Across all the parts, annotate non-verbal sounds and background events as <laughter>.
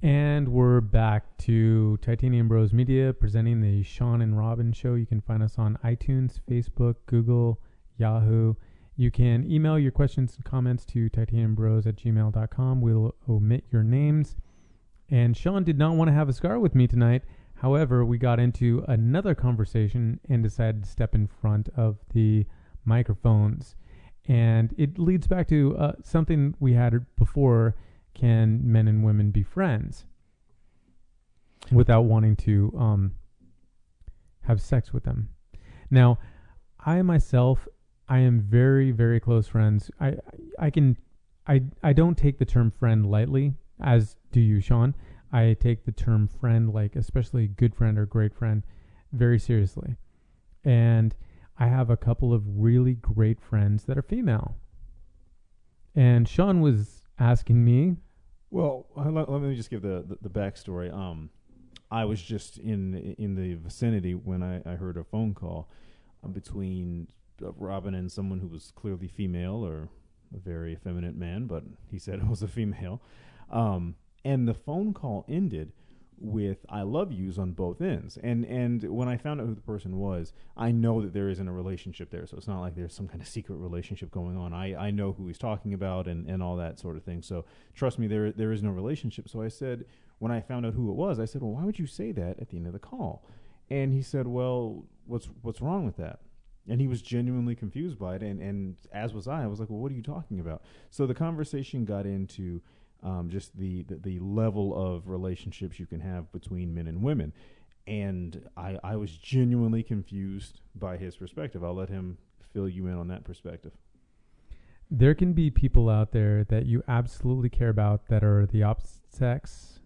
And we're back to Titanium Bros Media presenting the Sean and Robin show. You can find us on iTunes, Facebook, Google, Yahoo. You can email your questions and comments to titaniumbros at gmail.com. We'll omit your names. And Sean did not want to have a cigar with me tonight. However, we got into another conversation and decided to step in front of the microphones. And it leads back to uh, something we had before can men and women be friends without wanting to um, have sex with them? Now, I myself, I am very, very close friends. I, I can, I, I don't take the term friend lightly, as do you, Sean. I take the term friend, like especially good friend or great friend, very seriously. And I have a couple of really great friends that are female. And Sean was asking me Well, uh, let, let me just give the, the, the backstory. Um, I was just in in the vicinity when I, I heard a phone call uh, between uh, Robin and someone who was clearly female or a very effeminate man, but he said <laughs> it was a female. Um, and the phone call ended with "I love yous" on both ends. And and when I found out who the person was, I know that there isn't a relationship there. So it's not like there's some kind of secret relationship going on. I, I know who he's talking about and, and all that sort of thing. So trust me, there there is no relationship. So I said when I found out who it was, I said, well, why would you say that at the end of the call? And he said, well, what's what's wrong with that? And he was genuinely confused by it, and, and as was I. I was like, well, what are you talking about? So the conversation got into um, just the, the the level of relationships you can have between men and women, and I I was genuinely confused by his perspective. I'll let him fill you in on that perspective. there can be people out there that you absolutely care about that are the opposite sex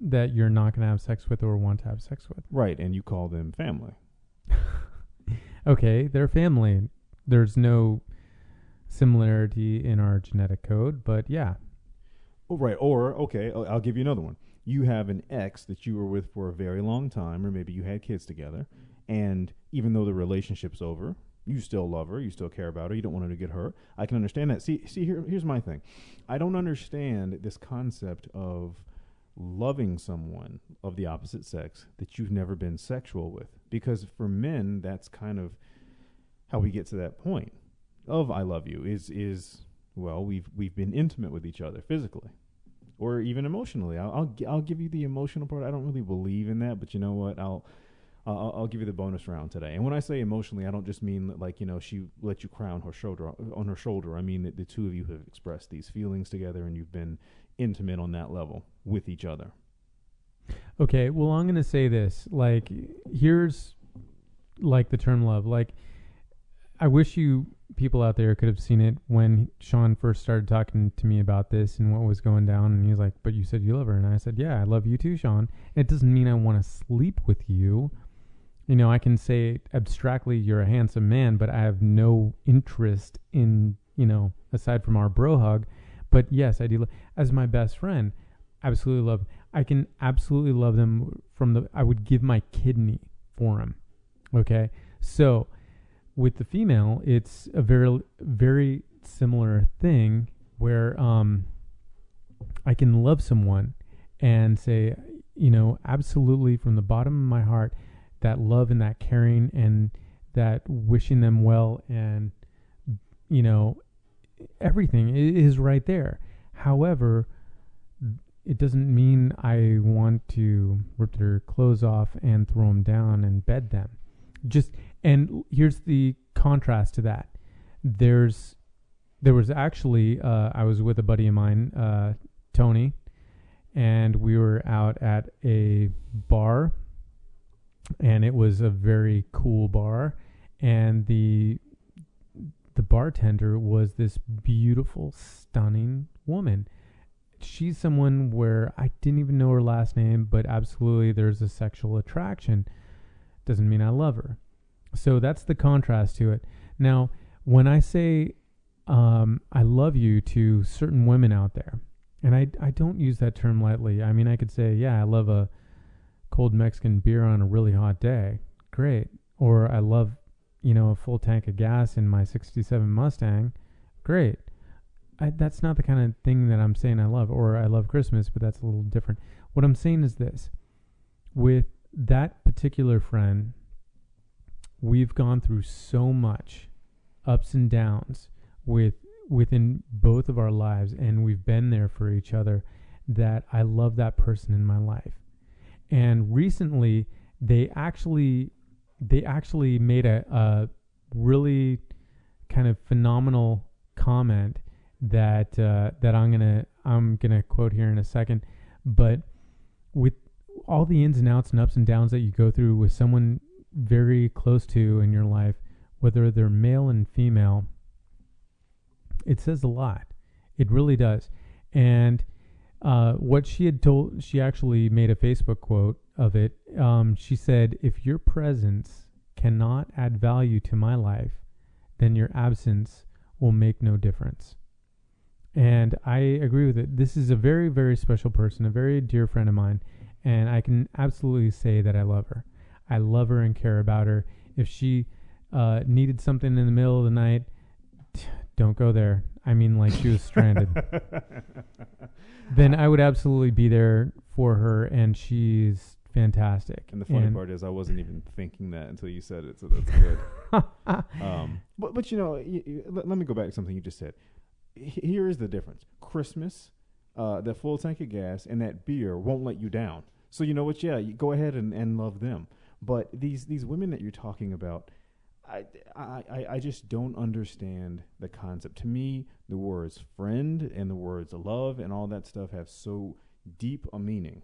that you're not going to have sex with or want to have sex with. Right, and you call them family. <laughs> Okay, they're family. There's no similarity in our genetic code, but yeah. Oh, right. Or okay, I'll, give you another one. You have an ex that you were with for a very long time, or maybe you had kids together, and even though the relationship's over, you still love her, you still care about her, you don't want her to get hurt. I can understand that. See, see, here, here's my thing. I don't understand this concept of loving someone of the opposite sex that you've never been sexual with, because for men, that's kind of how we get to that point of I love you. Is is well, we've we've been intimate with each other physically, or even emotionally. I'll I'll, I'll give you the emotional part. I don't really believe in that, but you know what? I'll I'll, I'll give you the bonus round today. And when I say emotionally, I don't just mean like you know she let you cry on her shoulder on her shoulder. I mean that the two of you have expressed these feelings together, and you've been intimate on that level with each other. Okay, well, I'm going to say this. Like, here's like the term love. Like, I wish you people out there could have seen it when Sean first started talking to me about this and what was going down. And he was like, But you said you love her. And I said, Yeah, I love you too, Sean. It doesn't mean I want to sleep with you. You know, I can say abstractly, you're a handsome man, but I have no interest in, you know, aside from our bro hug. But yes, I do. lo- As my best friend, absolutely love. I can absolutely love them from the. I would give my kidney for him. Okay, so with the female, it's a very very similar thing where um, I can love someone and say, you know, absolutely from the bottom of my heart, that love and that caring and that wishing them well and you know everything is right there. However, it doesn't mean I want to rip their clothes off and throw them down and bed them. Just and here's the contrast to that. There's there was actually uh, I was with a buddy of mine, uh, Tony, and we were out at a bar, and it was a very cool bar, and the the bartender was this beautiful, stunning woman. She's someone where I didn't even know her last name, but absolutely there's a sexual attraction. Doesn't mean I love her. So that's the contrast to it. Now, when I say um, I love you to certain women out there, and I, I don't use that term lightly. I mean, I could say, yeah, I love a cold Mexican beer on a really hot day. Great. Or I love, you know, a full tank of gas in my 67 Mustang. Great. I, that's not the kind of thing that I'm saying I love, or I love Christmas, but that's a little different. What I'm saying is this: with that particular friend, we've gone through so much ups and downs with within both of our lives, and we've been there for each other. That I love that person in my life. And recently, they actually they actually made a, a really kind of phenomenal comment that uh, that I'm gonna I'm gonna quote here in a second, but with all the ins and outs and ups and downs that you go through with someone very close to in your life, whether they're male and female, it says a lot. It really does. And uh, what she had told, she actually made a Facebook quote of it. Um, she said, If your presence cannot add value to my life, then your absence will make no difference. And I agree with it. This is a very, very special person, a very dear friend of mine, and I can absolutely say that I love her. I love her and care about her. If she uh, needed something in the middle of the night, <sighs> don't go there. I mean, like she was stranded. <laughs> then I would absolutely be there for her, and she's fantastic. And the funny part is, I wasn't even thinking that until you said it, so that's good. <laughs> um, but but you know, y- y- let, let me go back to something you just said. H- here is the difference: Christmas, uh, that full tank of gas, and that beer won't let you down. So you know what? Yeah, you go ahead and, and love them. But these these women that you're talking about, I, I, I- just don't understand the concept. To me, the words friend and the words love and all that stuff have so deep a meaning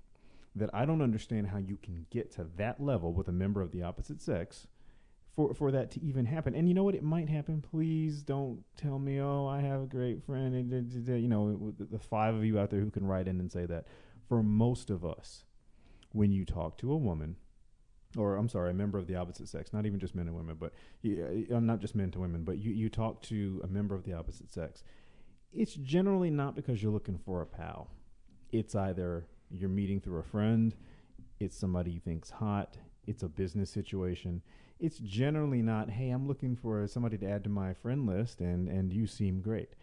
that I don't understand how you can get to that level with a member of the opposite sex for for that to even happen. And you know what? It might happen. Please don't tell me, oh, I have a great friend. And da- da- da," you know, the five of you out there who can write in and say that. For most of us, when you talk to a woman, or I'm sorry, a member of the opposite sex, not even just men and women, but not just men to women, but you, you talk to a member of the opposite sex, it's generally not because you're looking for a pal. It's either you're meeting through a friend, it's somebody you think's hot, it's a business situation. It's generally not, hey, I'm looking for somebody to add to my friend list, and and you seem great.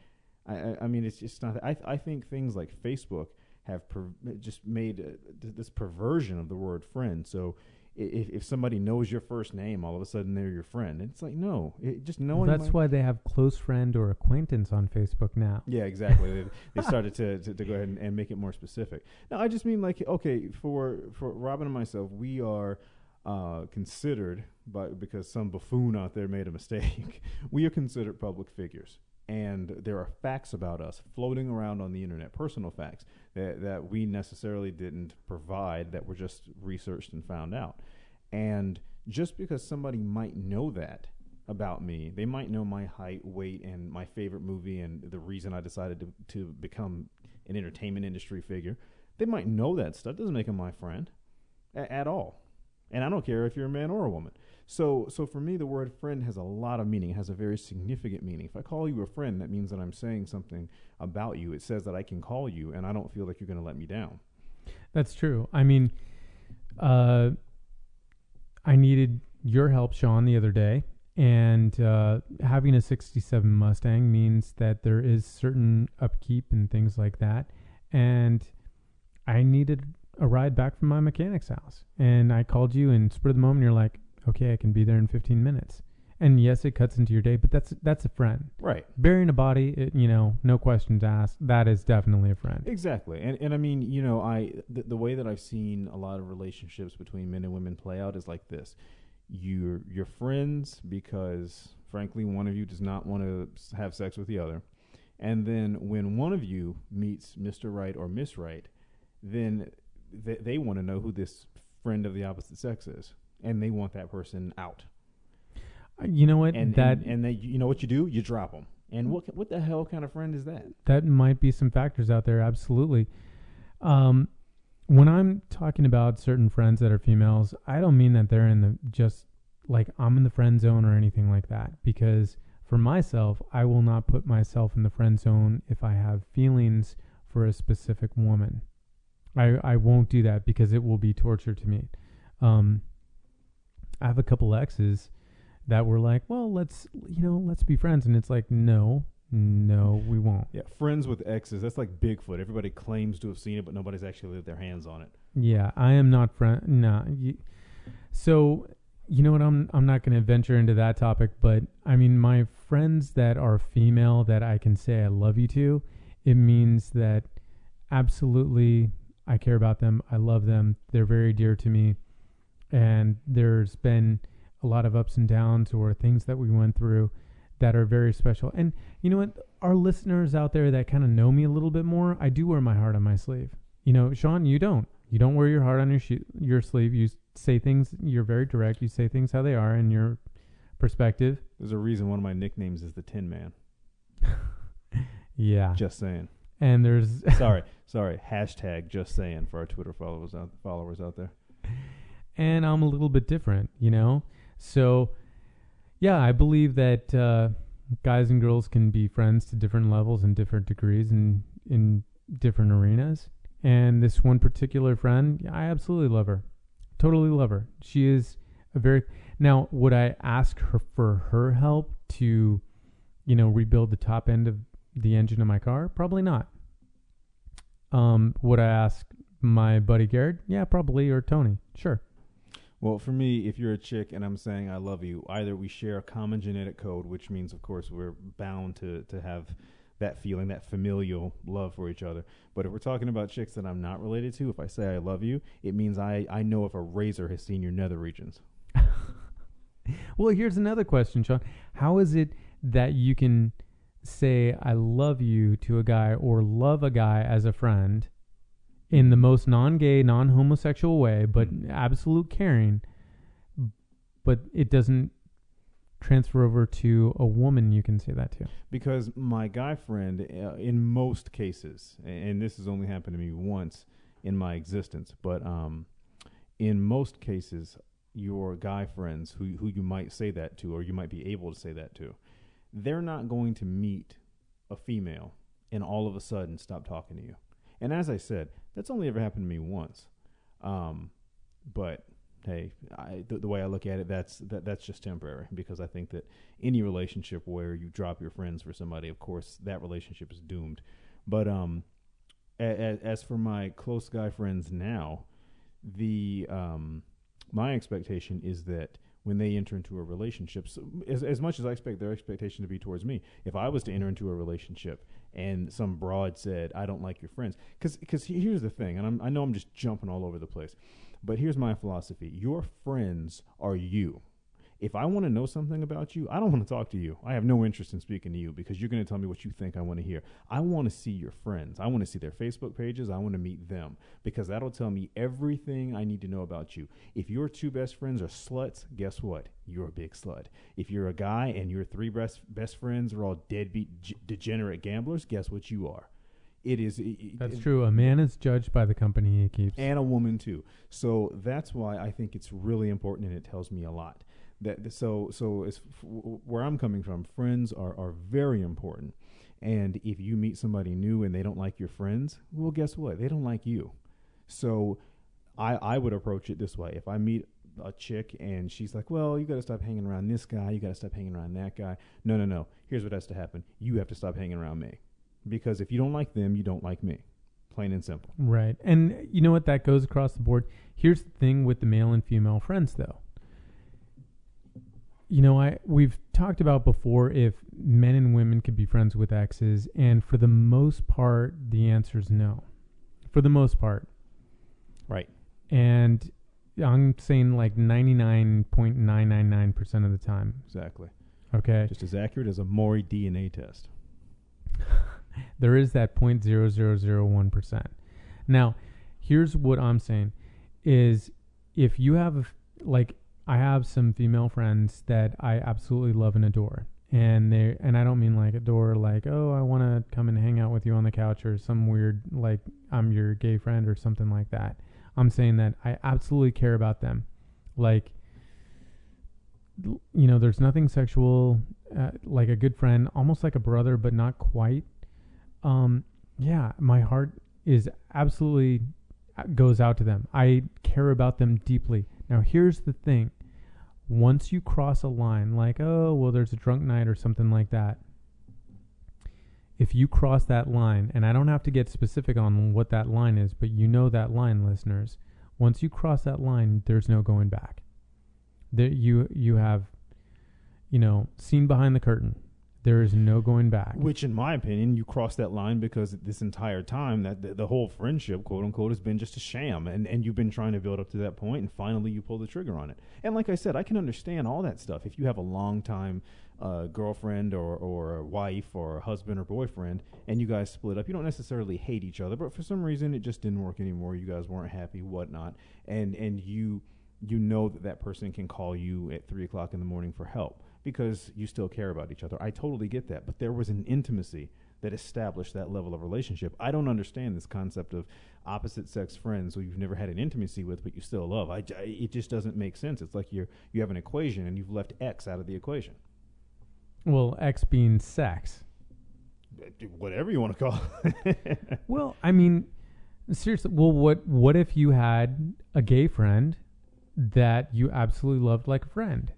I I, mean, it's just not. I I think things like Facebook have per, just made uh, this perversion of the word friend. So if if somebody knows your first name, all of a sudden they're your friend. It's like no, it, just knowing. That's my- why they have close friend or acquaintance on Facebook now. Yeah, exactly. they, <laughs> they started to, to, to go ahead and, and make it more specific. Now, I just mean like, okay, for for Robin and myself, we are uh, considered by because some buffoon out there made a mistake. <laughs> we are considered public figures, and there are facts about us floating around on the internet, personal facts that that we necessarily didn't provide, that were just researched and found out. And just because somebody might know that about me. They might know my height, weight, and my favorite movie, and the reason I decided to to become an entertainment industry figure. They might know that stuff. Doesn't make them my friend a- at all. And I don't care if you're a man or a woman. So, so for me, the word friend has a lot of meaning. It has a very significant meaning. If I call you a friend, that means that I'm saying something about you. It says that I can call you, and I don't feel like you're going to let me down. That's true. I mean, uh, I needed your help, Sean, the other day, and uh, having a '67 Mustang means that there is certain upkeep and things like that, and I needed a ride back from my mechanic's house, and I called you and spur of the moment, you're like, "Okay, I can be there in 15 minutes." And yes, it cuts into your day, but that's that's a friend. Right. Burying a body, it, you know, no questions asked. That is definitely a friend. Exactly, and and I mean, you know, I the, the way that I've seen a lot of relationships between men and women play out is like this: you're you're friends because, frankly, one of you does not want to have sex with the other, and then when one of you meets Mister Right or Miss Right, then they, they want to know who this friend of the opposite sex is, and they want that person out. Uh, You know what? And that and, and they, you know what you do? You drop them. And what what the hell kind of friend is that? that might be some factors out there. Absolutely. Um, when I'm talking about certain friends that are females, I don't mean that they're in the just like I'm in the friend zone or anything like that. Because for myself, I will not put myself in the friend zone if I have feelings for a specific woman. I I won't do that because it will be torture to me. Um, I have a couple exes that were like, well, let's you know, let's be friends, and it's like, no, No, we won't. Yeah, friends with exes. That's like Bigfoot. Everybody claims to have seen it, but nobody's actually laid their hands on it. Yeah, I am not friend. Nah. You, so you know what? I'm I'm not going to venture into that topic, but I mean, my friends that are female that I can say I love you to, it means that absolutely I care about them. I love them. They're very dear to me, and there's been a lot of ups and downs or things that we went through that are very special. And you know what? Our listeners out there that kind of know me a little bit more, I do wear my heart on my sleeve. You know, Sean, you don't. You don't wear your heart on your sh- your sleeve. You say things. You're very direct. You say things how they are in your perspective. There's a reason one of my nicknames is the Tin Man. <laughs> Yeah. Just saying. And there's sorry, <laughs> sorry. Hashtag just saying for our Twitter followers out followers out there. And I'm a little bit different, you know. So, yeah, I believe that uh, guys and girls can be friends to different levels and different degrees and in different arenas. And this one particular friend, I absolutely love her. Totally love her. She is a very now. Would I ask her for her help to, you know, rebuild the top end of the engine of my car? Probably not. Um, would I ask my buddy Garrett? Yeah, probably, or Tony. Sure. Well, for me, if you're a chick and I'm saying I love you, either we share a common genetic code, which means, of course, we're bound to to have that feeling, that familial love for each other. But if we're talking about chicks that I'm not related to, if I say I love you, it means I, I know if a razor has seen your nether regions. <laughs> well, here's another question, Sean. How is it that you can say I love you to a guy or love a guy as a friend in the most non-gay, non-homosexual way, but absolute caring, but it doesn't transfer over to a woman you can say that to because my guy friend uh, in most cases and this has only happened to me once in my existence but um in most cases your guy friends who who you might say that to or you might be able to say that to they're not going to meet a female and all of a sudden stop talking to you and as i said that's only ever happened to me once um but hey, I, the, the, way I look at it, that's that that's just temporary because I think that any relationship where you drop your friends for somebody, of course, that relationship is doomed. But um, as, as for my close guy friends now, the um, my expectation is that when they enter into a relationship, so as, as much as I expect their expectation to be towards me, if I was to enter into a relationship and some broad said, "I don't like your friends," because here's the thing, and I'm, I know I'm just jumping all over the place but here's my philosophy your friends are you. If I want to know something about you, I don't want to talk to you. I have no interest in speaking to you because you're going to tell me what you think I want to hear. I want to see your friends. I want to see their Facebook pages. I want to meet them because that'll tell me everything I need to know about you. If your two best friends are sluts, guess what? You're a big slut. If you're a guy and your three best best friends are all deadbeat g- degenerate gamblers, guess what you are? It is. It, that's it, true. A man is judged by the company he keeps, and a woman too. So that's why I think it's really important, and it tells me a lot. That so so as f- where I'm coming from, friends are are very important. And if you meet somebody new and they don't like your friends, well, guess what? They don't like you. So I I would approach it this way: if I meet a chick and she's like, "Well, you got to stop hanging around this guy. You got to stop hanging around that guy." No, no, no. Here's what has to happen: you have to stop hanging around me because if you don't like them, you don't like me. Plain and simple. Right. And you know what? That goes across the board. Here's the thing with the male and female friends, though. You know, I we've talked about before if men and women could be friends with exes, and for the most part, the answer is no. For the most part, right? And I'm saying like 99.999% of the time. Exactly. Okay. Just as accurate as a Maury DNA test <laughs> there is that 0.0001%. Now, here's what I'm saying is if you have like I have some female friends that I absolutely love and adore. And they and I don't mean like adore like, oh, I want to come and hang out with you on the couch or some weird like I'm your gay friend or something like that. I'm saying that I absolutely care about them. Like you know, there's nothing sexual, uh, like a good friend, almost like a brother, but not quite um, yeah, my heart is absolutely uh, goes out to them. I care about them deeply. Now, here's the thing. Once you cross a line, like, oh, well, there's a drunk night or something like that, if you cross that line, and I don't have to get specific on what that line is, but you know that line, listeners. Once you cross that line, there's no going back. There you you have, you know, seen behind the curtain. There is no going back. Which, in my opinion, you cross that line because this entire time that the, the whole friendship, quote unquote, has been just a sham, and and you've been trying to build up to that point, and finally you pull the trigger on it. And like I said, I can understand all that stuff. If you have a long time uh, girlfriend or or wife or husband or boyfriend, and you guys split up, you don't necessarily hate each other, but for some reason it just didn't work anymore. You guys weren't happy, whatnot, and and you you know that that person can call you at three o'clock in the morning for help because you still care about each other. I totally get that, but there was an intimacy that established that level of relationship. I don't understand this concept of opposite sex friends who you've never had an intimacy with but you still love. I, I- it just doesn't make sense. It's like you're you have an equation and you've left X out of the equation. well, X being sex. Whatever you want to call it. <laughs> Well, I mean, seriously. Well, what what if you had a gay friend that you absolutely loved like a friend,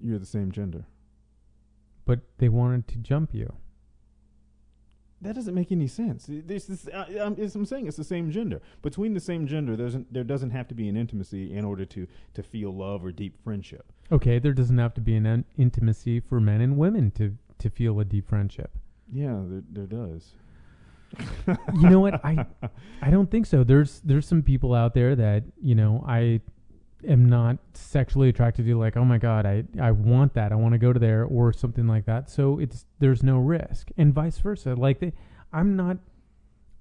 you're the same gender. but they wanted to jump you? That doesn't make any sense. This, this, I, I'm, I'm saying it's the same gender. Between the same gender, there's an, there doesn't have to be an intimacy in order to, to feel love or deep friendship. Okay, there doesn't have to be an in- intimacy for men and women to to feel a deep friendship. Yeah, there, there does. You know what? I <laughs> I don't think so. There's there's some people out there that you know I am not sexually attracted to. You like, oh my god, I I want that. I want to go to there or something like that. So it's there's no risk, and vice versa. Like they, I'm not.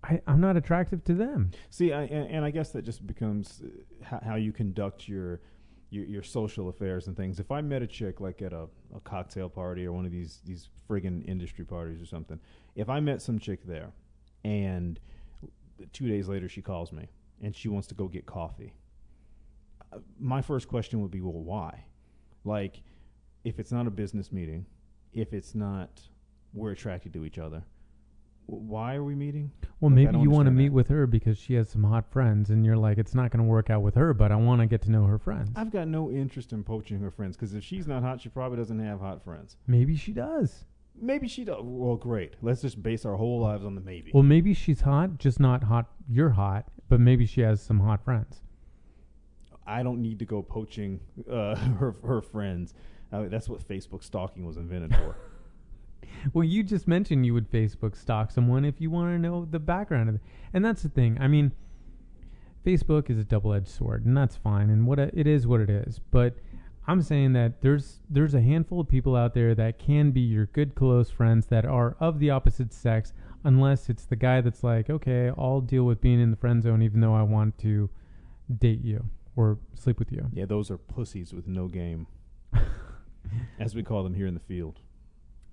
I, I'm not attractive to them. See, I, and, and I guess that just becomes uh, how, how you conduct your, your your social affairs and things. If I met a chick like at a, a cocktail party or one of these these friggin' industry parties or something, if I met some chick there, and two days later she calls me and she wants to go get coffee, my first question would be, well, why? Like, if it's not a business meeting, if it's not we're attracted to each other, why are we meeting? Well, Like, maybe you want to meet that. with her because she has some hot friends, and you're like, it's not going to work out with her, but I want to get to know her friends. I've got no interest in poaching her friends because if she's not hot, she probably doesn't have hot friends. maybe she does. Maybe she does. Well, great. Let's just base our whole lives on the maybe. Well, maybe she's hot, just not hot. You're hot, but maybe she has some hot friends. I don't need to go poaching uh, <laughs> her her friends. Uh, that's what Facebook stalking was invented for. <laughs> Well, you just mentioned you would Facebook stalk someone if you want to know the background of it. And that's the thing. I mean, Facebook is a double-edged sword, and that's fine. And what it is, what it is. But I'm saying that there's there's a handful of people out there that can be your good close friends that are of the opposite sex, unless it's the guy that's like, okay, I'll deal with being in the friend zone, even though I want to date you or sleep with you. yeah, those are pussies with no game, <laughs> as we call them here in the field.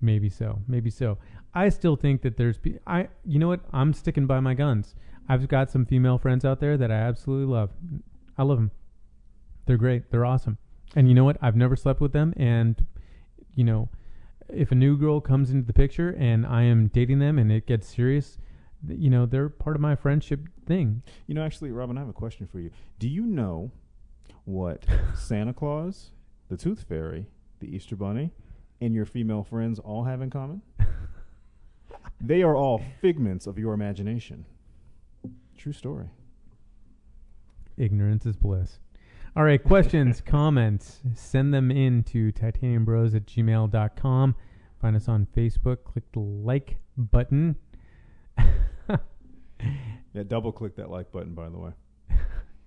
Maybe so. Maybe so. I still think that there's. Pe- I. You know what? I'm sticking by my guns. I've got some female friends out there that I absolutely love. I love them. They're great. They're awesome. And you know what? I've never slept with them. And you know, if a new girl comes into the picture and I am dating them and it gets serious, you know, they're part of my friendship thing. You know, actually, Robin, I have a question for you. Do you know what <laughs> Santa Claus, the Tooth Fairy, the Easter Bunny, and your female friends all have in common? <laughs> they are all figments of your imagination. True story. Ignorance is bliss. All right, questions, <laughs> comments, send them in to titaniumbros at gmail.com. Find us on Facebook. Click the like button. <laughs> Yeah, double click that like button, by the way. <laughs>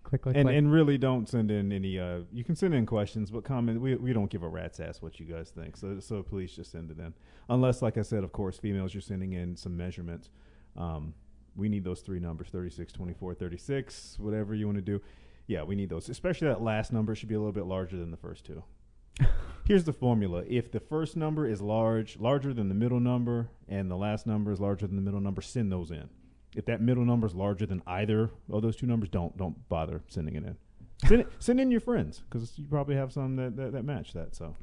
click like, and like. and really don't send in any. Uh, you can send in questions, but comment. We we don't give a rat's ass what you guys think. So so please just send it in. Unless, like I said, of course, females, you're sending in some measurements. Um, we need those three numbers: 36, 24, 36, whatever you want to do. Yeah, we need those. Especially that last number should be a little bit larger than the first two. <laughs> Here's the formula: if the first number is large, larger than the middle number, and the last number is larger than the middle number, send those in. If that middle number is larger than either of those two numbers, don't don't bother sending it in. Send, it, send in your friends because you probably have some that, that, that match that. So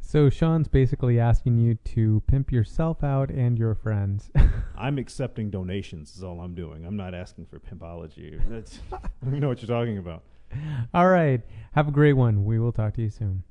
so Sean's basically asking you to pimp yourself out and your friends. <laughs> I'm accepting donations. Is all I'm doing. I'm not asking for pimpology. That's <laughs> I don't know what you're talking about. All right. Have a great one. We will talk to you soon.